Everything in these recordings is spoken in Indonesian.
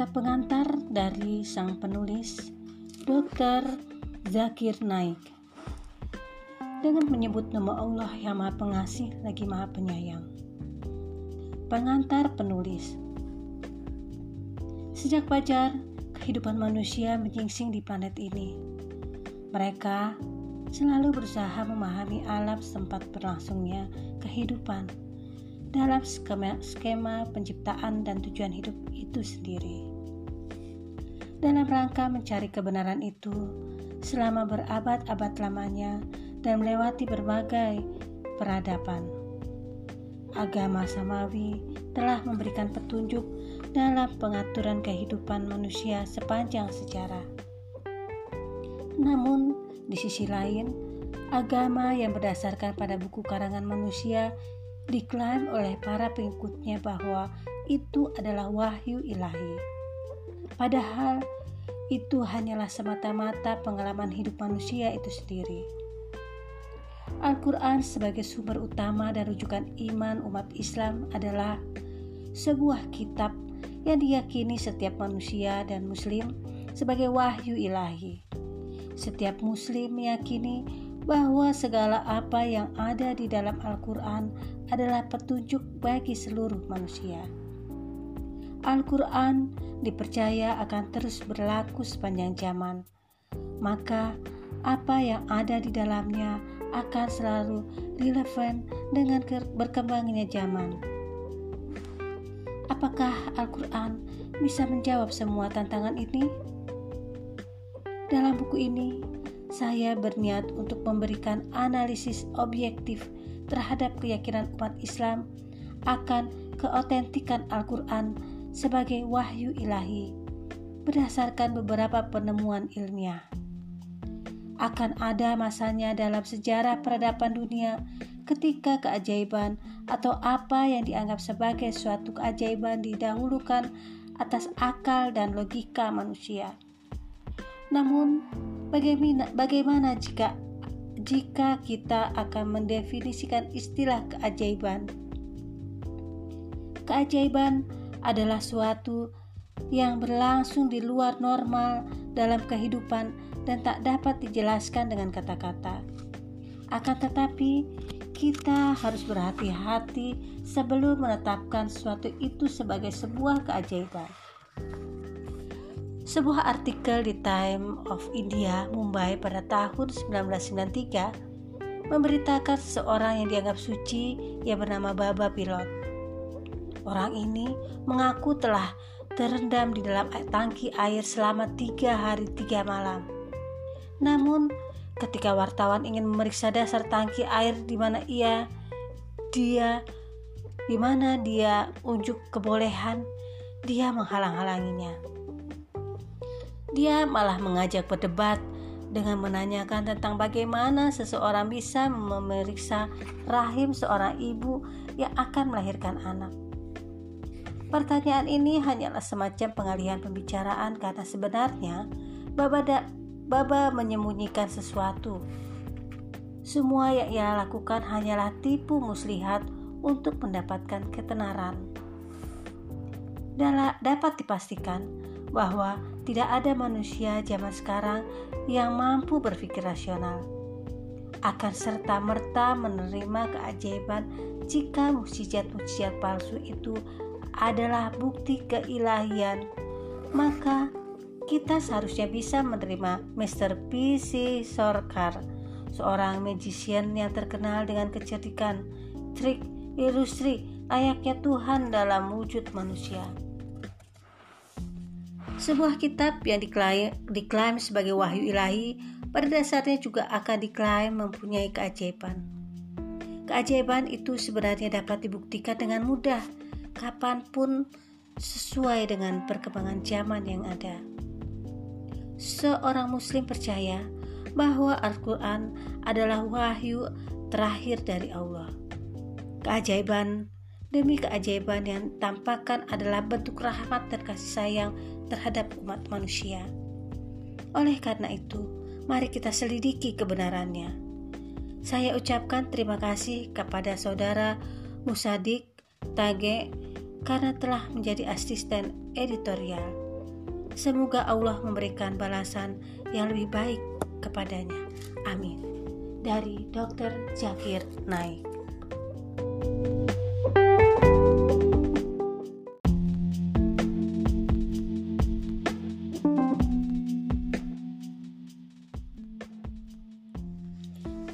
Kata pengantar dari sang penulis, Dr. Zakir Naik. Dengan menyebut nama Allah yang Maha Pengasih lagi Maha Penyayang. Pengantar penulis. Sejak fajar, kehidupan manusia menyingsing di planet ini. Mereka selalu berusaha memahami alam sempat berlangsungnya kehidupan dalam skema, skema penciptaan dan tujuan hidup itu sendiri. Dalam rangka mencari kebenaran itu selama berabad-abad lamanya dan melewati berbagai peradaban. Agama Samawi telah memberikan petunjuk dalam pengaturan kehidupan manusia sepanjang sejarah. Namun, di sisi lain, agama yang berdasarkan pada buku karangan manusia diklaim oleh para pengikutnya bahwa itu adalah wahyu ilahi. Padahal itu hanyalah semata-mata pengalaman hidup manusia itu sendiri. Al-Quran sebagai sumber utama dan rujukan iman umat Islam adalah sebuah kitab yang diyakini setiap manusia dan muslim sebagai wahyu ilahi. Setiap muslim meyakini bahwa segala apa yang ada di dalam Al-Quran adalah petunjuk bagi seluruh manusia. Al-Quran dipercaya akan terus berlaku sepanjang zaman, maka apa yang ada di dalamnya akan selalu relevan dengan berkembangnya zaman. Apakah Al-Quran bisa menjawab semua tantangan ini? Dalam buku ini, saya berniat untuk memberikan analisis objektif terhadap keyakinan umat Islam akan keotentikan Al-Quran sebagai wahyu ilahi berdasarkan beberapa penemuan ilmiah. Akan ada masanya dalam sejarah peradaban dunia ketika keajaiban atau apa yang dianggap sebagai suatu keajaiban didahulukan atas akal dan logika manusia. Namun, bagaimana, bagaimana jika jika kita akan mendefinisikan istilah keajaiban? Keajaiban adalah suatu yang berlangsung di luar normal dalam kehidupan dan tak dapat dijelaskan dengan kata-kata. Akan tetapi, kita harus berhati-hati sebelum menetapkan sesuatu itu sebagai sebuah keajaiban. Sebuah artikel di Time of India, Mumbai pada tahun 1993 memberitakan seseorang yang dianggap suci yang bernama Baba Pilot. Orang ini mengaku telah terendam di dalam tangki air selama tiga hari tiga malam. Namun, ketika wartawan ingin memeriksa dasar tangki air di mana ia, dia, di mana dia unjuk kebolehan, dia menghalang-halanginya. Dia malah mengajak berdebat dengan menanyakan tentang bagaimana seseorang bisa memeriksa rahim seorang ibu yang akan melahirkan anak. Pertanyaan ini hanyalah semacam pengalihan pembicaraan karena sebenarnya Baba, da, Baba menyembunyikan sesuatu. Semua yang ia lakukan hanyalah tipu muslihat untuk mendapatkan ketenaran. Dapat dipastikan bahwa tidak ada manusia zaman sekarang yang mampu berpikir rasional akan serta merta menerima keajaiban jika mukjizat-mukjizat palsu itu adalah bukti keilahian maka kita seharusnya bisa menerima Mr. P.C. Sorkar seorang magician yang terkenal dengan kecerdikan trik ilustrasi layaknya Tuhan dalam wujud manusia sebuah kitab yang diklaim, diklaim sebagai wahyu ilahi pada dasarnya juga akan diklaim mempunyai keajaiban. Keajaiban itu sebenarnya dapat dibuktikan dengan mudah kapan pun sesuai dengan perkembangan zaman yang ada. Seorang muslim percaya bahwa Al-Quran adalah wahyu terakhir dari Allah. Keajaiban demi keajaiban yang tampakkan adalah bentuk rahmat dan kasih sayang terhadap umat manusia. Oleh karena itu, mari kita selidiki kebenarannya. Saya ucapkan terima kasih kepada saudara Musadik Tage karena telah menjadi asisten editorial. Semoga Allah memberikan balasan yang lebih baik kepadanya. Amin. Dari Dr. Zakir Naik.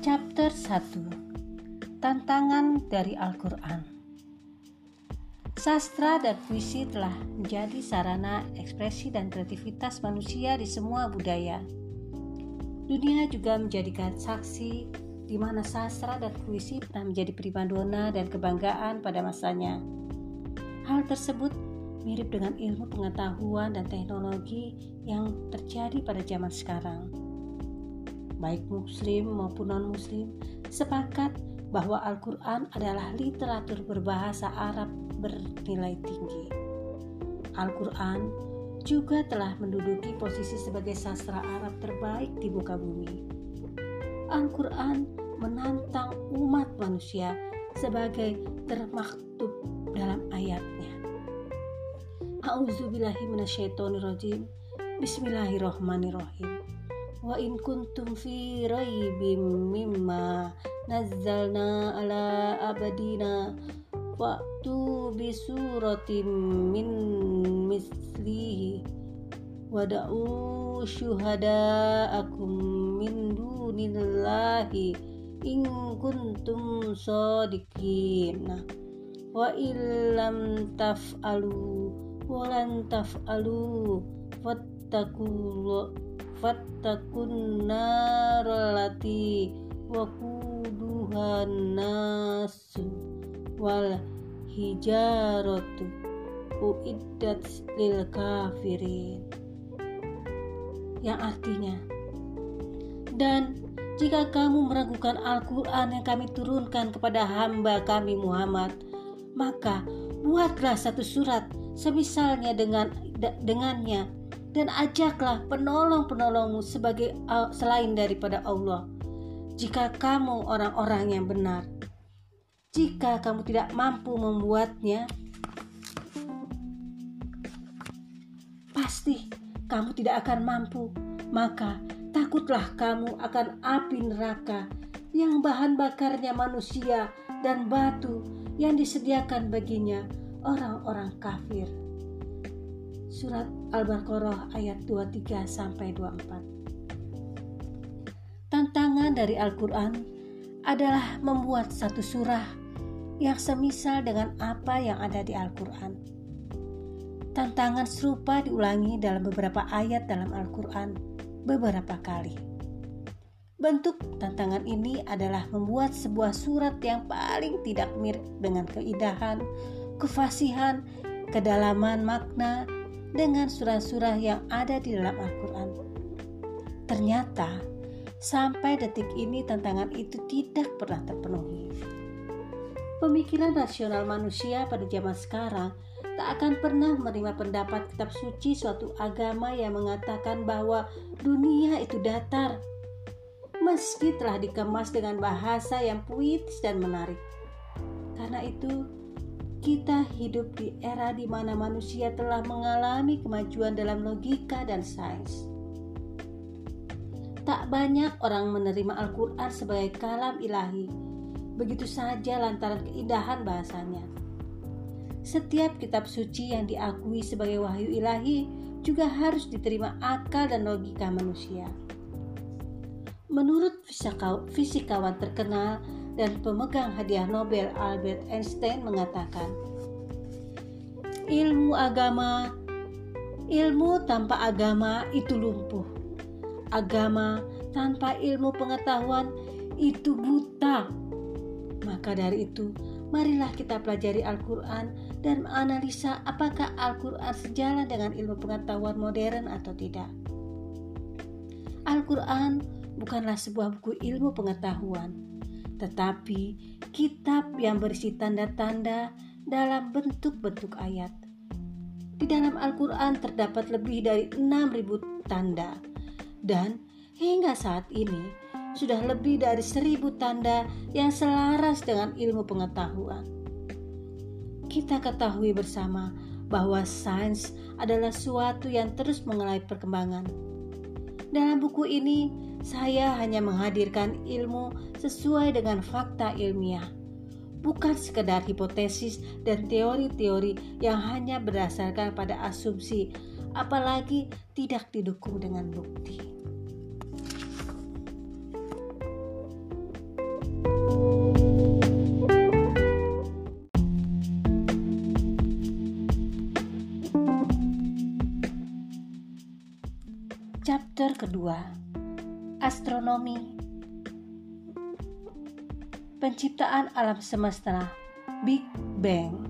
Chapter 1 Tantangan dari Al-Quran Sastra dan puisi telah menjadi sarana ekspresi dan kreativitas manusia di semua budaya. Dunia juga menjadikan saksi di mana sastra dan puisi pernah menjadi primadona dan kebanggaan pada masanya. Hal tersebut mirip dengan ilmu pengetahuan dan teknologi yang terjadi pada zaman sekarang baik muslim maupun non-muslim, sepakat bahwa Al-Quran adalah literatur berbahasa Arab bernilai tinggi. Al-Quran juga telah menduduki posisi sebagai sastra Arab terbaik di muka bumi. Al-Quran menantang umat manusia sebagai termaktub dalam ayatnya. A'udzubillahiminasyaitonirrojim Bismillahirrohmanirrohim wa in kuntum fi raibim mimma nazzalna ala abadina fa'tu bi suratin min mislihi wada'u syuhada'akum min dunillahi in kuntum sadiqin. Wa illam taf'alu wa lan taf'alu fattakullah fattakun naralati wakuduhan nasu wal hijaratu uiddat lil kafirin yang artinya dan jika kamu meragukan Al-Quran yang kami turunkan kepada hamba kami Muhammad maka buatlah satu surat semisalnya dengan dengannya dan ajaklah penolong-penolongmu sebagai selain daripada Allah. Jika kamu orang-orang yang benar, jika kamu tidak mampu membuatnya, pasti kamu tidak akan mampu. Maka takutlah kamu akan api neraka yang bahan bakarnya manusia dan batu yang disediakan baginya orang-orang kafir. Surat Al-Baqarah ayat 23 sampai 24. Tantangan dari Al-Qur'an adalah membuat satu surah yang semisal dengan apa yang ada di Al-Qur'an. Tantangan serupa diulangi dalam beberapa ayat dalam Al-Qur'an beberapa kali. Bentuk tantangan ini adalah membuat sebuah surat yang paling tidak mirip dengan keindahan, kefasihan, kedalaman makna, dengan surah-surah yang ada di dalam Al-Quran. Ternyata, sampai detik ini tantangan itu tidak pernah terpenuhi. Pemikiran rasional manusia pada zaman sekarang tak akan pernah menerima pendapat kitab suci suatu agama yang mengatakan bahwa dunia itu datar, meski telah dikemas dengan bahasa yang puitis dan menarik. Karena itu, kita hidup di era di mana manusia telah mengalami kemajuan dalam logika dan sains. Tak banyak orang menerima Al-Quran sebagai kalam ilahi, begitu saja lantaran keindahan bahasanya. Setiap kitab suci yang diakui sebagai wahyu ilahi juga harus diterima akal dan logika manusia. Menurut fisikawan terkenal dan pemegang hadiah Nobel Albert Einstein mengatakan, ilmu agama, ilmu tanpa agama itu lumpuh. Agama tanpa ilmu pengetahuan itu buta. Maka dari itu, marilah kita pelajari Al-Quran dan menganalisa apakah Al-Quran sejalan dengan ilmu pengetahuan modern atau tidak. Al-Quran bukanlah sebuah buku ilmu pengetahuan, tetapi kitab yang berisi tanda-tanda dalam bentuk-bentuk ayat. Di dalam Al-Quran terdapat lebih dari 6.000 tanda dan hingga saat ini sudah lebih dari 1.000 tanda yang selaras dengan ilmu pengetahuan. kita ketahui bersama bahwa sains adalah suatu yang terus mengalami perkembangan. Dalam buku ini, saya hanya menghadirkan ilmu sesuai dengan fakta ilmiah, bukan sekedar hipotesis dan teori-teori yang hanya berdasarkan pada asumsi, apalagi tidak didukung dengan bukti. Kedua Astronomi Penciptaan alam semesta Big Bang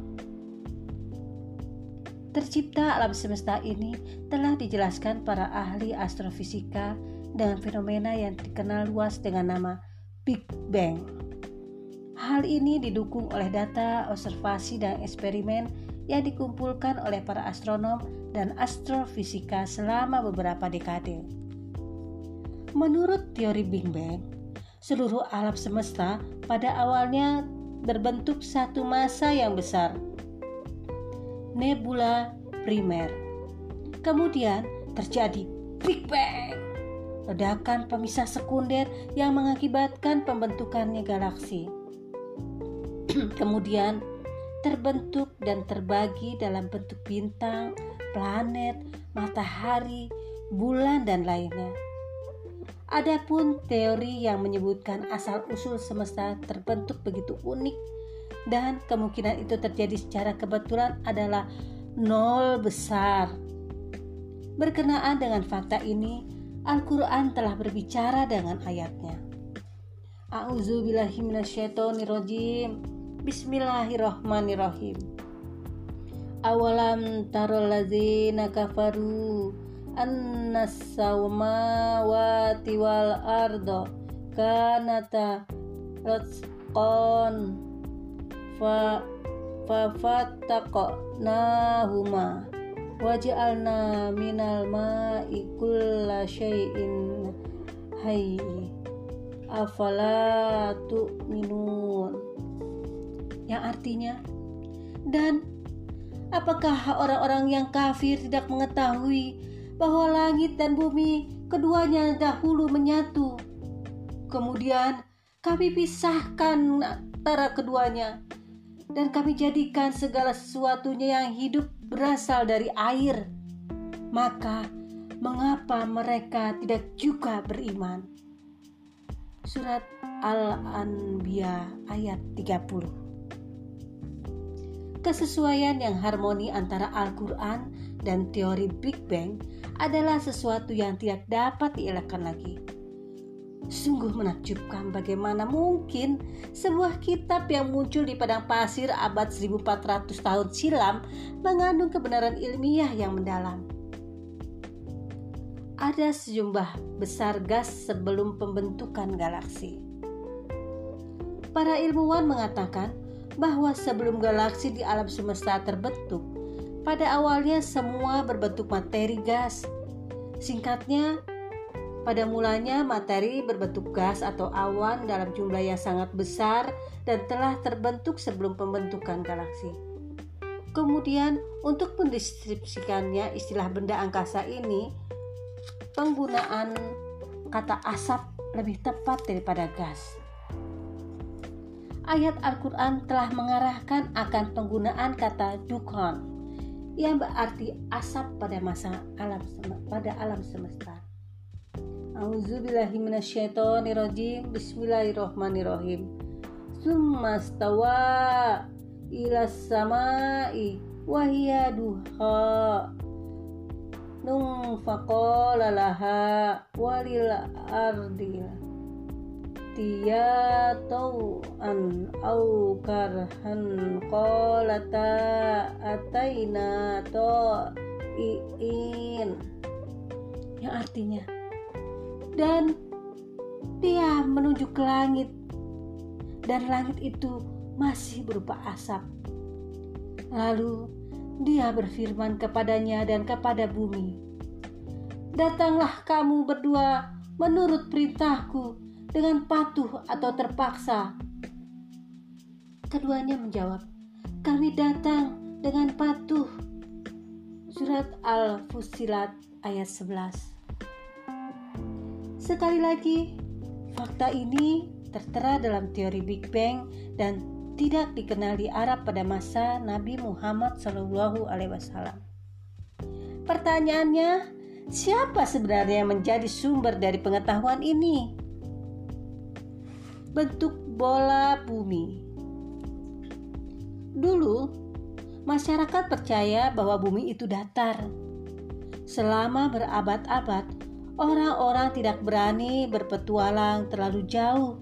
Tercipta alam semesta ini telah dijelaskan para ahli astrofisika dengan fenomena yang dikenal luas dengan nama Big Bang. Hal ini didukung oleh data, observasi, dan eksperimen yang dikumpulkan oleh para astronom dan astrofisika selama beberapa dekade. Menurut teori Big Bang, seluruh alam semesta pada awalnya berbentuk satu masa yang besar, nebula primer. Kemudian terjadi Big Bang, ledakan pemisah sekunder yang mengakibatkan pembentukannya galaksi. Kemudian terbentuk dan terbagi dalam bentuk bintang, planet, matahari, bulan, dan lainnya. Adapun teori yang menyebutkan asal-usul semesta terbentuk begitu unik dan kemungkinan itu terjadi secara kebetulan adalah nol besar. Berkenaan dengan fakta ini, Al-Quran telah berbicara dengan ayatnya. A'udzubillahiminasyaitonirrojim. Bismillahirrahmanirrahim. Awalam tarol lazina kafaru annas samawati wal ardo kanata ratqan fa fafattaqnahuma waj'alna minal ma'i kulla syai'in hayy afala tu'minun. Yang artinya dan apakah orang-orang yang kafir tidak mengetahui bahwa langit dan bumi keduanya dahulu menyatu. Kemudian kami pisahkan antara keduanya dan kami jadikan segala sesuatunya yang hidup berasal dari air. Maka mengapa mereka tidak juga beriman? Surat Al-Anbiya ayat 30 Kesesuaian yang harmoni antara Al-Quran dan teori Big Bang adalah sesuatu yang tidak dapat dielakkan lagi. Sungguh menakjubkan bagaimana mungkin sebuah kitab yang muncul di padang pasir abad 1400 tahun silam mengandung kebenaran ilmiah yang mendalam. Ada sejumlah besar gas sebelum pembentukan galaksi. Para ilmuwan mengatakan bahwa sebelum galaksi di alam semesta terbentuk, pada awalnya semua berbentuk materi gas. Singkatnya, pada mulanya materi berbentuk gas atau awan dalam jumlah yang sangat besar dan telah terbentuk sebelum pembentukan galaksi. Kemudian, untuk mendeskripsikannya istilah benda angkasa ini, penggunaan kata asap lebih tepat daripada gas ayat Al-Quran telah mengarahkan akan penggunaan kata dukhan yang berarti asap pada masa alam pada alam semesta. Auzubillahiminasyaitonirrajim Bismillahirrahmanirrahim. Summa stawa ila samai wahia duha. Nung faqala laha walil Tia an au karhan qalata ataina to iin yang artinya dan dia menuju ke langit. Dan langit itu masih berupa asap. Lalu dia berfirman kepadanya dan kepada bumi datanglah kamu berdua menurut perintahku dengan patuh atau terpaksa? Keduanya menjawab, kami datang dengan patuh. Surat Al-Fusilat ayat 11 Sekali lagi, fakta ini tertera dalam teori Big Bang dan tidak dikenal di Arab pada masa Nabi Muhammad Wasallam. Pertanyaannya, siapa sebenarnya yang menjadi sumber dari pengetahuan ini? Bentuk bola bumi. Dulu, masyarakat percaya bahwa bumi itu datar. Selama berabad-abad, orang-orang tidak berani berpetualang terlalu jauh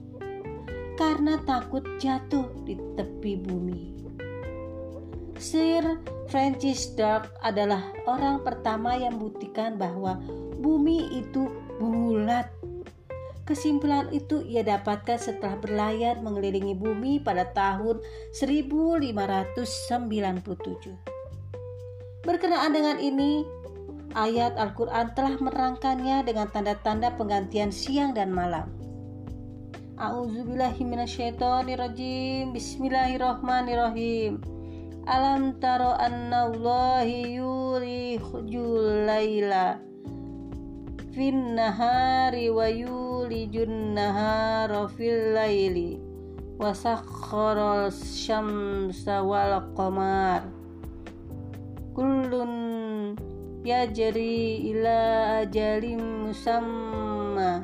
karena takut jatuh di tepi bumi. Sir Francis Drake adalah orang pertama yang membuktikan bahwa bumi itu bulat. Kesimpulan itu ia dapatkan setelah berlayar mengelilingi bumi pada tahun 1597. Berkenaan dengan ini, ayat Al-Quran telah merangkannya dengan tanda-tanda penggantian siang dan malam. A'udzubillahiminasyaitonirrajim Bismillahirrahmanirrahim Alam taro anna Allahi yuri layla fin nahari wa yulijun nahara fil laili wa sakhkhara syamsa wal qamar. Kullun yajri ila ajalim musamma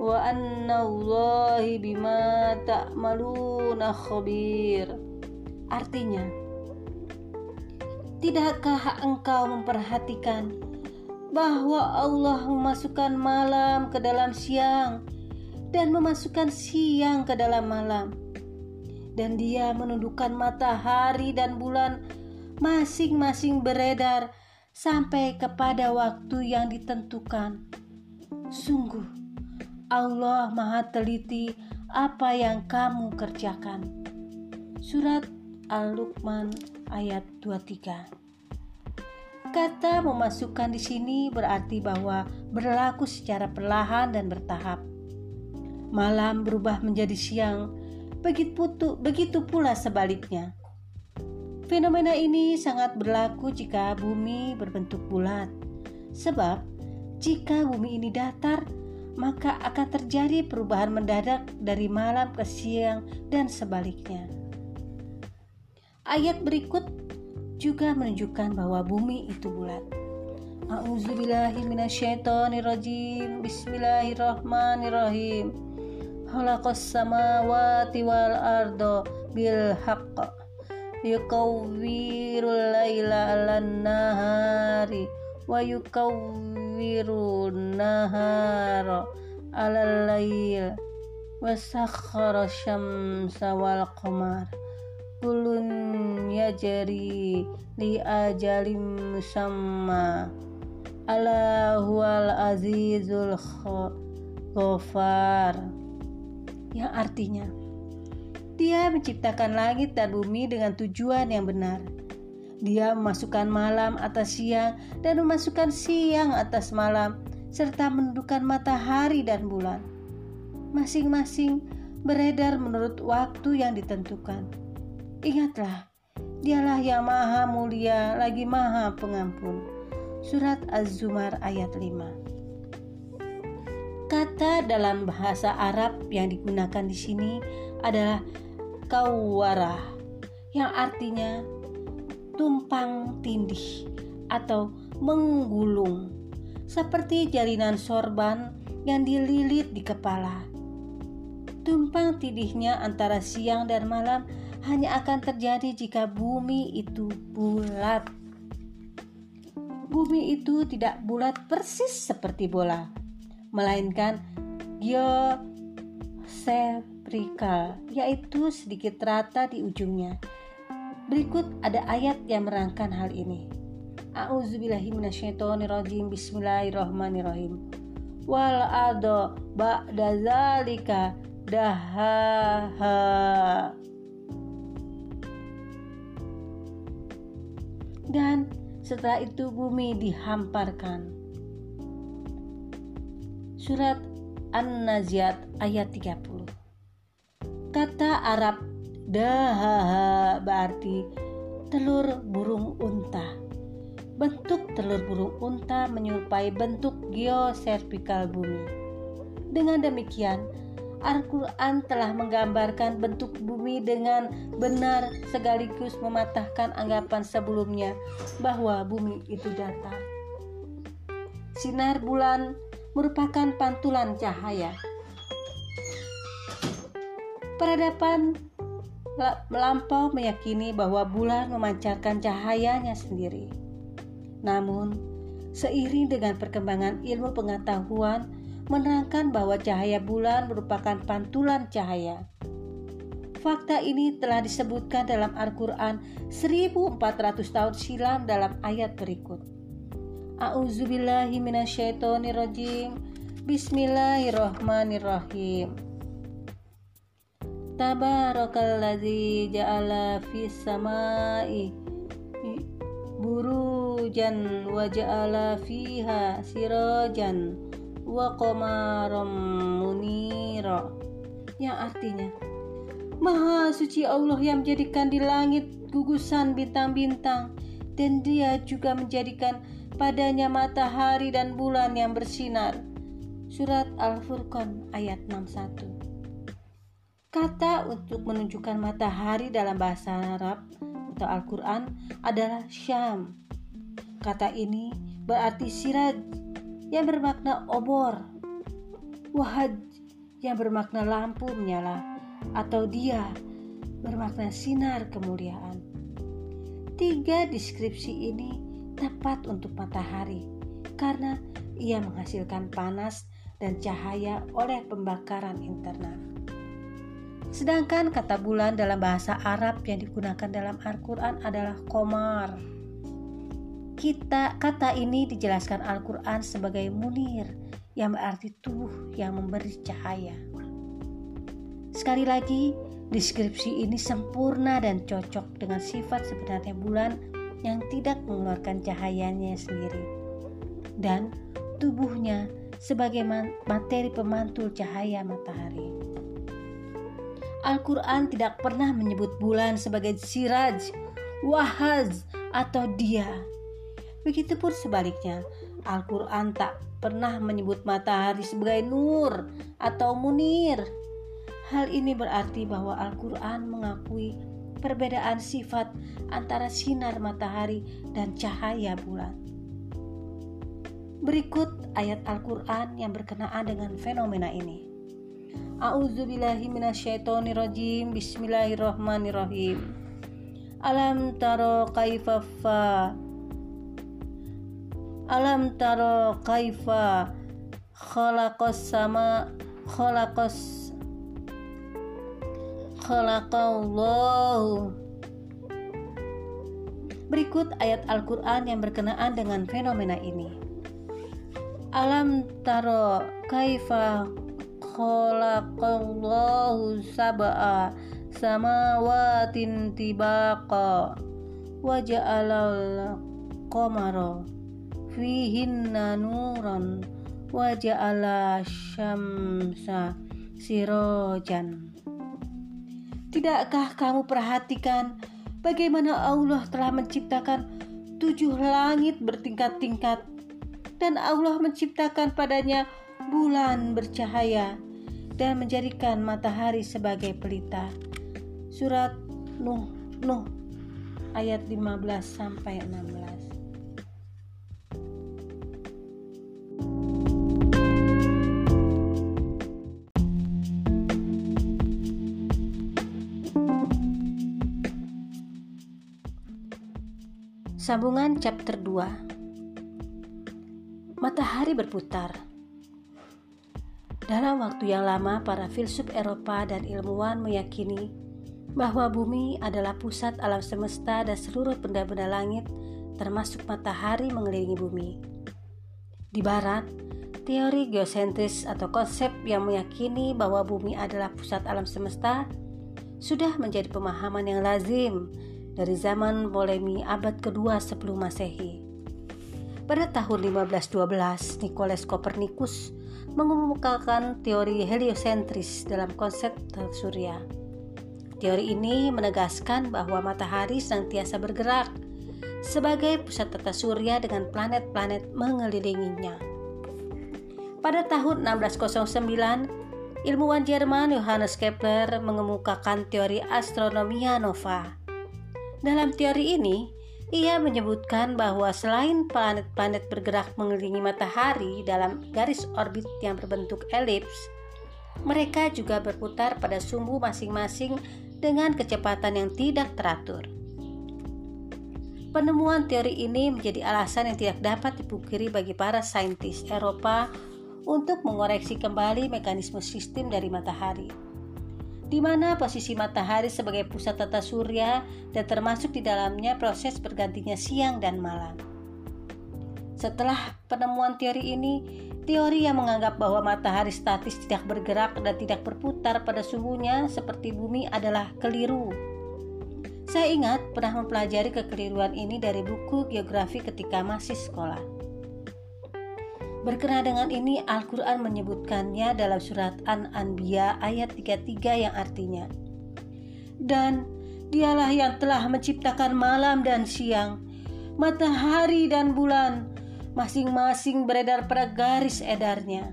wa anna Allahi bima ta'maluna khabir. Artinya tidakkah engkau memperhatikan bahwa Allah memasukkan malam ke dalam siang dan memasukkan siang ke dalam malam dan dia menundukkan matahari dan bulan masing-masing beredar sampai kepada waktu yang ditentukan. Sungguh, Allah Maha Teliti apa yang kamu kerjakan. Surat Al-Luqman ayat 23. Kata memasukkan di sini berarti bahwa berlaku secara perlahan dan bertahap. Malam berubah menjadi siang, begitu, begitu pula sebaliknya. Fenomena ini sangat berlaku jika bumi berbentuk bulat, sebab jika bumi ini datar, maka akan terjadi perubahan mendadak dari malam ke siang dan sebaliknya. Ayat berikut juga menunjukkan bahwa bumi itu bulat. A'udzubillahiminasyaitonirrajim Bismillahirrahmanirrahim. Halaqas samawati wal ardo bil yukawwirul laila alan nahari. Wa yukawwirun nahara alal lail. Wa sakhara syamsa wal qamar kulun yajri li ajalim musamma ala huwal azizul ghafar yang artinya dia menciptakan langit dan bumi dengan tujuan yang benar. Dia memasukkan malam atas siang dan memasukkan siang atas malam, serta menundukkan matahari dan bulan. Masing-masing beredar menurut waktu yang ditentukan. Ingatlah, dialah yang maha mulia lagi maha pengampun. Surat Az-Zumar ayat 5 Kata dalam bahasa Arab yang digunakan di sini adalah kawarah yang artinya tumpang tindih atau menggulung seperti jalinan sorban yang dililit di kepala. Tumpang tindihnya antara siang dan malam hanya akan terjadi jika bumi itu bulat. Bumi itu tidak bulat persis seperti bola, melainkan geosep vertikal, yaitu sedikit rata di ujungnya. Berikut ada ayat yang merangkan hal ini. A'udzubillahiminasyaitonirrajim Bismillahirrahmanirrahim Wal ado ba'da zalika dahaha Dan setelah itu bumi dihamparkan Surat An-Naziat ayat 30 Kata Arab dahaha berarti telur burung unta. Bentuk telur burung unta menyerupai bentuk geoservikal bumi. Dengan demikian, Al-Quran telah menggambarkan bentuk bumi dengan benar sekaligus mematahkan anggapan sebelumnya bahwa bumi itu datar. Sinar bulan merupakan pantulan cahaya. Peradaban melampau meyakini bahwa bulan memancarkan cahayanya sendiri. Namun, seiring dengan perkembangan ilmu pengetahuan menerangkan bahwa cahaya bulan merupakan pantulan cahaya. Fakta ini telah disebutkan dalam Al-Quran 1400 tahun silam dalam ayat berikut. A'udzubillahi minasyaitonirrajim. Bismillahirrahmanirrahim. Tabarakalladzi ja'ala fis samai burujan wa ja'ala fiha sirajan wa yang artinya Maha suci Allah yang menjadikan di langit gugusan bintang-bintang dan dia juga menjadikan padanya matahari dan bulan yang bersinar. Surat Al-Furqan ayat 61 Kata untuk menunjukkan matahari dalam bahasa Arab atau Al-Quran adalah Syam. Kata ini berarti siraj yang bermakna obor, wahaj yang bermakna lampu menyala, atau dia bermakna sinar kemuliaan. Tiga deskripsi ini tepat untuk matahari karena ia menghasilkan panas dan cahaya oleh pembakaran internal. Sedangkan kata bulan dalam bahasa Arab yang digunakan dalam Al-Quran adalah komar. Kita, kata ini dijelaskan Al-Quran sebagai munir yang berarti tubuh yang memberi cahaya. Sekali lagi, deskripsi ini sempurna dan cocok dengan sifat sebenarnya bulan yang tidak mengeluarkan cahayanya sendiri dan tubuhnya sebagai materi pemantul cahaya matahari. Al-Quran tidak pernah menyebut bulan sebagai siraj, wahaz, atau dia. Begitupun sebaliknya, Al-Quran tak pernah menyebut matahari sebagai nur atau munir. Hal ini berarti bahwa Al-Quran mengakui perbedaan sifat antara sinar matahari dan cahaya bulan. Berikut ayat Al-Quran yang berkenaan dengan fenomena ini. A'udzubillahi minasyaitonirrajim. Bismillahirrahmanirrahim. Alam taro kaifa fa Alam taro kaifa khalaqas sama khalaqas khalaqallahu Berikut ayat Al-Quran yang berkenaan dengan fenomena ini. Alam taro kaifa khalaqallahu sab'a samawatin tibaqa wa ja'alal qamara fihinna nuran wa ja'ala syamsa sirojan Tidakkah kamu perhatikan bagaimana Allah telah menciptakan tujuh langit bertingkat-tingkat dan Allah menciptakan padanya bulan bercahaya dan menjadikan matahari sebagai pelita. Surat Nuh Nuh ayat 15 sampai 16. Sambungan chapter 2 Matahari berputar dalam waktu yang lama, para filsuf Eropa dan ilmuwan meyakini bahwa bumi adalah pusat alam semesta dan seluruh benda-benda langit, termasuk matahari mengelilingi bumi. Di barat, teori geosentris atau konsep yang meyakini bahwa bumi adalah pusat alam semesta sudah menjadi pemahaman yang lazim dari zaman polemi abad kedua sebelum masehi. Pada tahun 1512, Nicholas Copernicus mengemukakan teori heliosentris dalam konsep surya. Teori ini menegaskan bahwa matahari senantiasa bergerak sebagai pusat tata surya dengan planet-planet mengelilinginya. Pada tahun 1609, ilmuwan Jerman Johannes Kepler mengemukakan teori astronomia nova. Dalam teori ini, ia menyebutkan bahwa selain planet-planet bergerak mengelilingi matahari dalam garis orbit yang berbentuk elips, mereka juga berputar pada sumbu masing-masing dengan kecepatan yang tidak teratur. Penemuan teori ini menjadi alasan yang tidak dapat dipungkiri bagi para saintis Eropa untuk mengoreksi kembali mekanisme sistem dari matahari, di mana posisi matahari sebagai pusat tata surya dan termasuk di dalamnya proses bergantinya siang dan malam. Setelah penemuan teori ini, teori yang menganggap bahwa matahari statis tidak bergerak dan tidak berputar pada sumbunya seperti bumi adalah keliru. Saya ingat pernah mempelajari kekeliruan ini dari buku geografi ketika masih sekolah. Berkenaan dengan ini, Al-Quran menyebutkannya dalam surat An-Anbiya ayat 33 yang artinya Dan dialah yang telah menciptakan malam dan siang, matahari dan bulan, masing-masing beredar pada garis edarnya.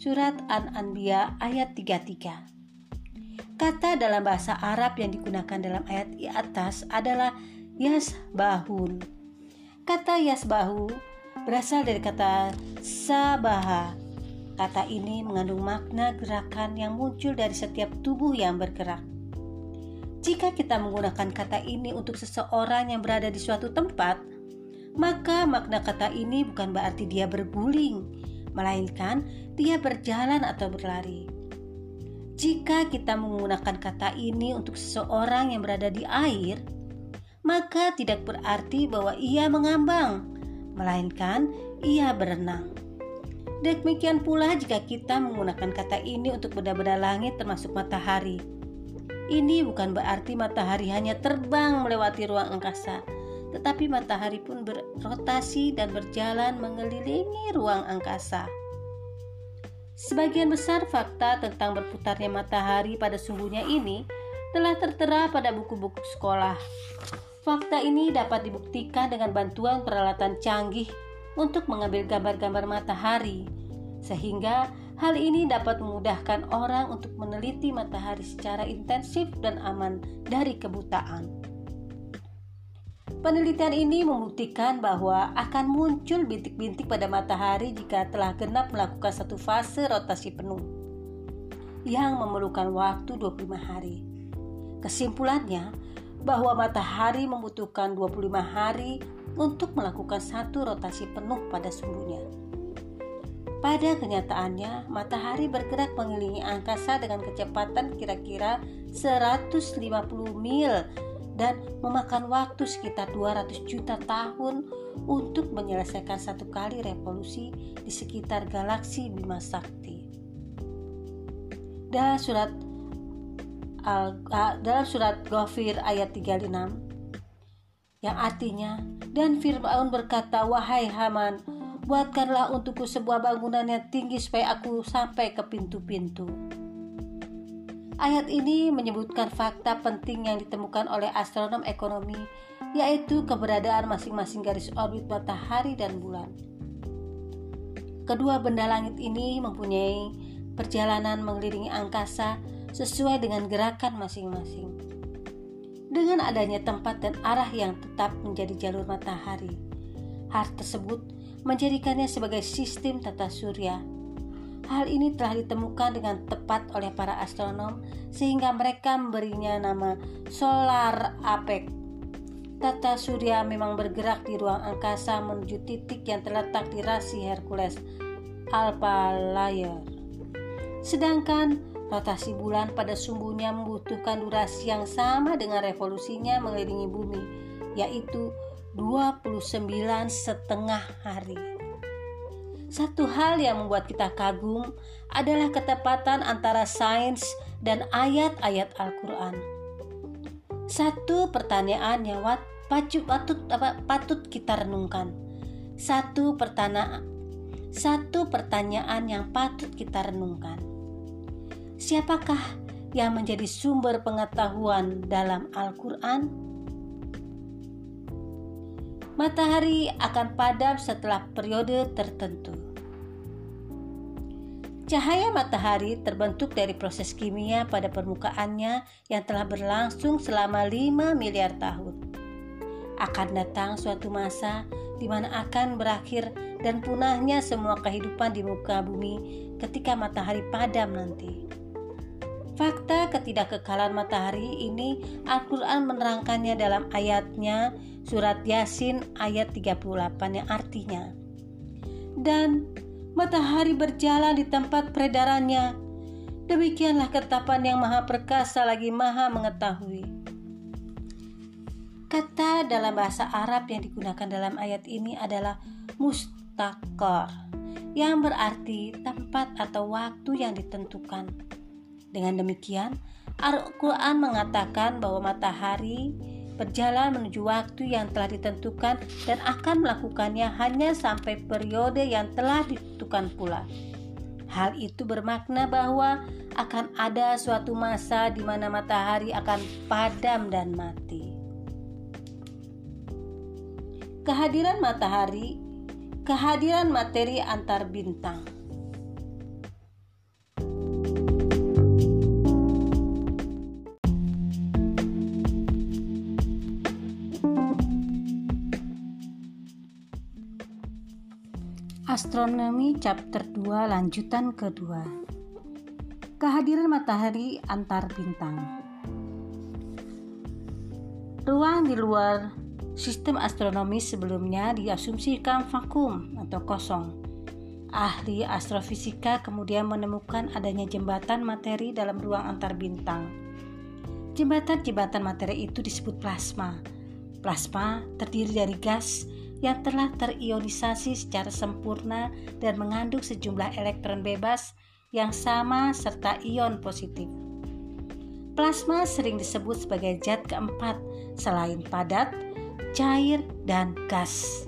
Surat An-Anbiya ayat 33 Kata dalam bahasa Arab yang digunakan dalam ayat di atas adalah yasbahun. Kata yasbahu berasal dari kata sabaha. Kata ini mengandung makna gerakan yang muncul dari setiap tubuh yang bergerak. Jika kita menggunakan kata ini untuk seseorang yang berada di suatu tempat, maka makna kata ini bukan berarti dia berguling, melainkan dia berjalan atau berlari. Jika kita menggunakan kata ini untuk seseorang yang berada di air, maka tidak berarti bahwa ia mengambang, melainkan ia berenang. Demikian pula jika kita menggunakan kata ini untuk benda-benda langit termasuk matahari. Ini bukan berarti matahari hanya terbang melewati ruang angkasa, tetapi matahari pun berrotasi dan berjalan mengelilingi ruang angkasa. Sebagian besar fakta tentang berputarnya matahari pada sumbunya ini telah tertera pada buku-buku sekolah. Fakta ini dapat dibuktikan dengan bantuan peralatan canggih untuk mengambil gambar-gambar matahari, sehingga hal ini dapat memudahkan orang untuk meneliti matahari secara intensif dan aman dari kebutaan. Penelitian ini membuktikan bahwa akan muncul bintik-bintik pada matahari jika telah genap melakukan satu fase rotasi penuh yang memerlukan waktu 25 hari. Kesimpulannya, bahwa matahari membutuhkan 25 hari untuk melakukan satu rotasi penuh pada sumbunya. Pada kenyataannya, matahari bergerak mengelilingi angkasa dengan kecepatan kira-kira 150 mil dan memakan waktu sekitar 200 juta tahun untuk menyelesaikan satu kali revolusi di sekitar galaksi Bima Sakti. Dalam surat Al, dalam surat Ghafir ayat 36 yang artinya dan Fir'aun berkata wahai Haman buatkanlah untukku sebuah bangunan yang tinggi supaya aku sampai ke pintu-pintu. Ayat ini menyebutkan fakta penting yang ditemukan oleh astronom ekonomi, yaitu keberadaan masing-masing garis orbit matahari dan bulan. Kedua benda langit ini mempunyai perjalanan mengelilingi angkasa sesuai dengan gerakan masing-masing. Dengan adanya tempat dan arah yang tetap menjadi jalur matahari, hal tersebut menjadikannya sebagai sistem tata surya Hal ini telah ditemukan dengan tepat oleh para astronom sehingga mereka memberinya nama solar apec. Tata surya memang bergerak di ruang angkasa menuju titik yang terletak di rasi Hercules, Alpha Layer. Sedangkan rotasi bulan pada sumbunya membutuhkan durasi yang sama dengan revolusinya mengelilingi bumi, yaitu 29 setengah hari. Satu hal yang membuat kita kagum adalah ketepatan antara sains dan ayat-ayat Al-Quran. Satu pertanyaan yang patut, patut, patut kita renungkan. Satu pertanyaan, satu pertanyaan yang patut kita renungkan. Siapakah yang menjadi sumber pengetahuan dalam Al-Quran? Matahari akan padam setelah periode tertentu. Cahaya matahari terbentuk dari proses kimia pada permukaannya yang telah berlangsung selama 5 miliar tahun. Akan datang suatu masa di mana akan berakhir dan punahnya semua kehidupan di muka bumi ketika matahari padam nanti. Fakta ketidakkekalan matahari ini Al-Quran menerangkannya dalam ayatnya surat Yasin ayat 38 yang artinya Dan matahari berjalan di tempat peredarannya Demikianlah ketetapan yang maha perkasa lagi maha mengetahui Kata dalam bahasa Arab yang digunakan dalam ayat ini adalah mustakar yang berarti tempat atau waktu yang ditentukan. Dengan demikian, Al-Quran mengatakan bahwa matahari berjalan menuju waktu yang telah ditentukan dan akan melakukannya hanya sampai periode yang telah ditentukan pula. Hal itu bermakna bahwa akan ada suatu masa di mana matahari akan padam dan mati. Kehadiran matahari, kehadiran materi antar bintang. Astronomi chapter 2 lanjutan kedua. Kehadiran matahari antar bintang. Ruang di luar sistem astronomi sebelumnya diasumsikan vakum atau kosong. Ahli astrofisika kemudian menemukan adanya jembatan materi dalam ruang antar bintang. Jembatan-jembatan materi itu disebut plasma. Plasma terdiri dari gas, yang telah terionisasi secara sempurna dan mengandung sejumlah elektron bebas yang sama serta ion positif. Plasma sering disebut sebagai zat keempat selain padat, cair, dan gas.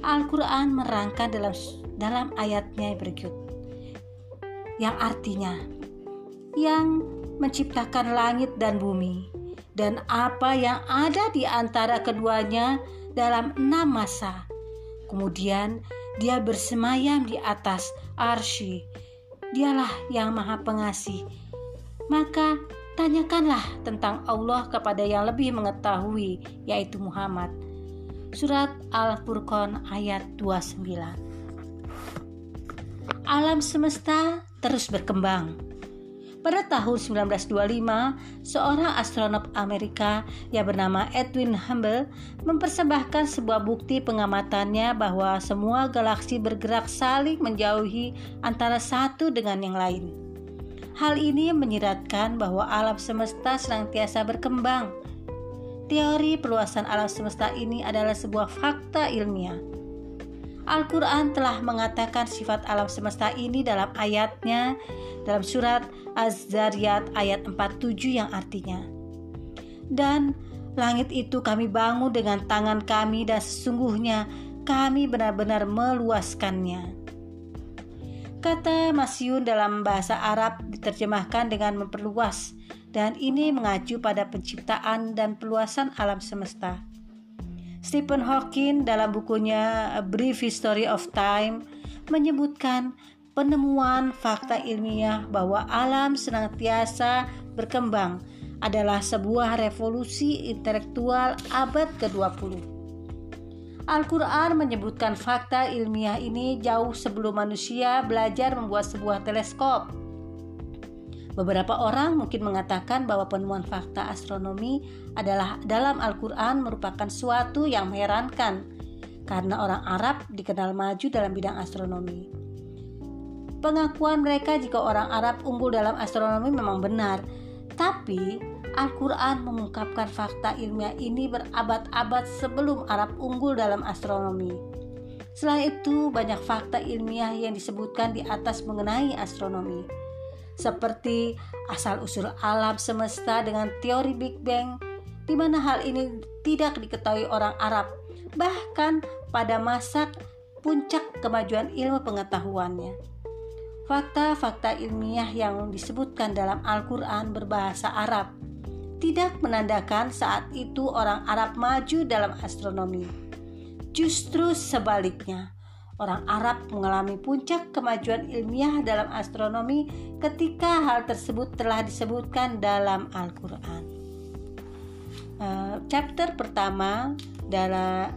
Al-Quran merangkan dalam, dalam ayatnya berikut yang artinya yang menciptakan langit dan bumi dan apa yang ada di antara keduanya dalam enam masa. Kemudian dia bersemayam di atas arsy. Dialah yang maha pengasih. Maka tanyakanlah tentang Allah kepada yang lebih mengetahui, yaitu Muhammad. Surat Al-Furqan ayat 29 Alam semesta terus berkembang pada tahun 1925, seorang astronot Amerika yang bernama Edwin Hubble mempersembahkan sebuah bukti pengamatannya bahwa semua galaksi bergerak saling menjauhi antara satu dengan yang lain. Hal ini menyiratkan bahwa alam semesta senantiasa berkembang. Teori perluasan alam semesta ini adalah sebuah fakta ilmiah. Al-Quran telah mengatakan sifat alam semesta ini dalam ayatnya dalam surat Az-Zariyat ayat 47 yang artinya Dan langit itu kami bangun dengan tangan kami dan sesungguhnya kami benar-benar meluaskannya. Kata masyun dalam bahasa Arab diterjemahkan dengan memperluas dan ini mengacu pada penciptaan dan peluasan alam semesta. Stephen Hawking dalam bukunya A Brief History of Time menyebutkan penemuan fakta ilmiah bahwa alam senantiasa berkembang adalah sebuah revolusi intelektual abad ke-20. Al-Quran menyebutkan fakta ilmiah ini jauh sebelum manusia belajar membuat sebuah teleskop. Beberapa orang mungkin mengatakan bahwa penemuan fakta astronomi adalah dalam Al-Quran merupakan suatu yang mengherankan karena orang Arab dikenal maju dalam bidang astronomi. Pengakuan mereka jika orang Arab unggul dalam astronomi memang benar, tapi Al-Quran mengungkapkan fakta ilmiah ini berabad-abad sebelum Arab unggul dalam astronomi. Selain itu, banyak fakta ilmiah yang disebutkan di atas mengenai astronomi, seperti asal-usul alam semesta dengan teori Big Bang, di mana hal ini tidak diketahui orang Arab, bahkan pada masa puncak kemajuan ilmu pengetahuannya. fakta-fakta ilmiah yang disebutkan dalam Al-Quran berbahasa Arab tidak menandakan saat itu orang Arab maju dalam astronomi. Justru sebaliknya, orang Arab mengalami puncak kemajuan ilmiah dalam astronomi ketika hal tersebut telah disebutkan dalam Al-Quran. Uh, chapter pertama dalam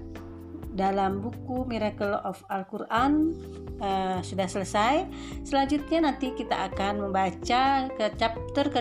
dalam buku Miracle of Al-Quran uh, sudah selesai. Selanjutnya nanti kita akan membaca ke chapter ke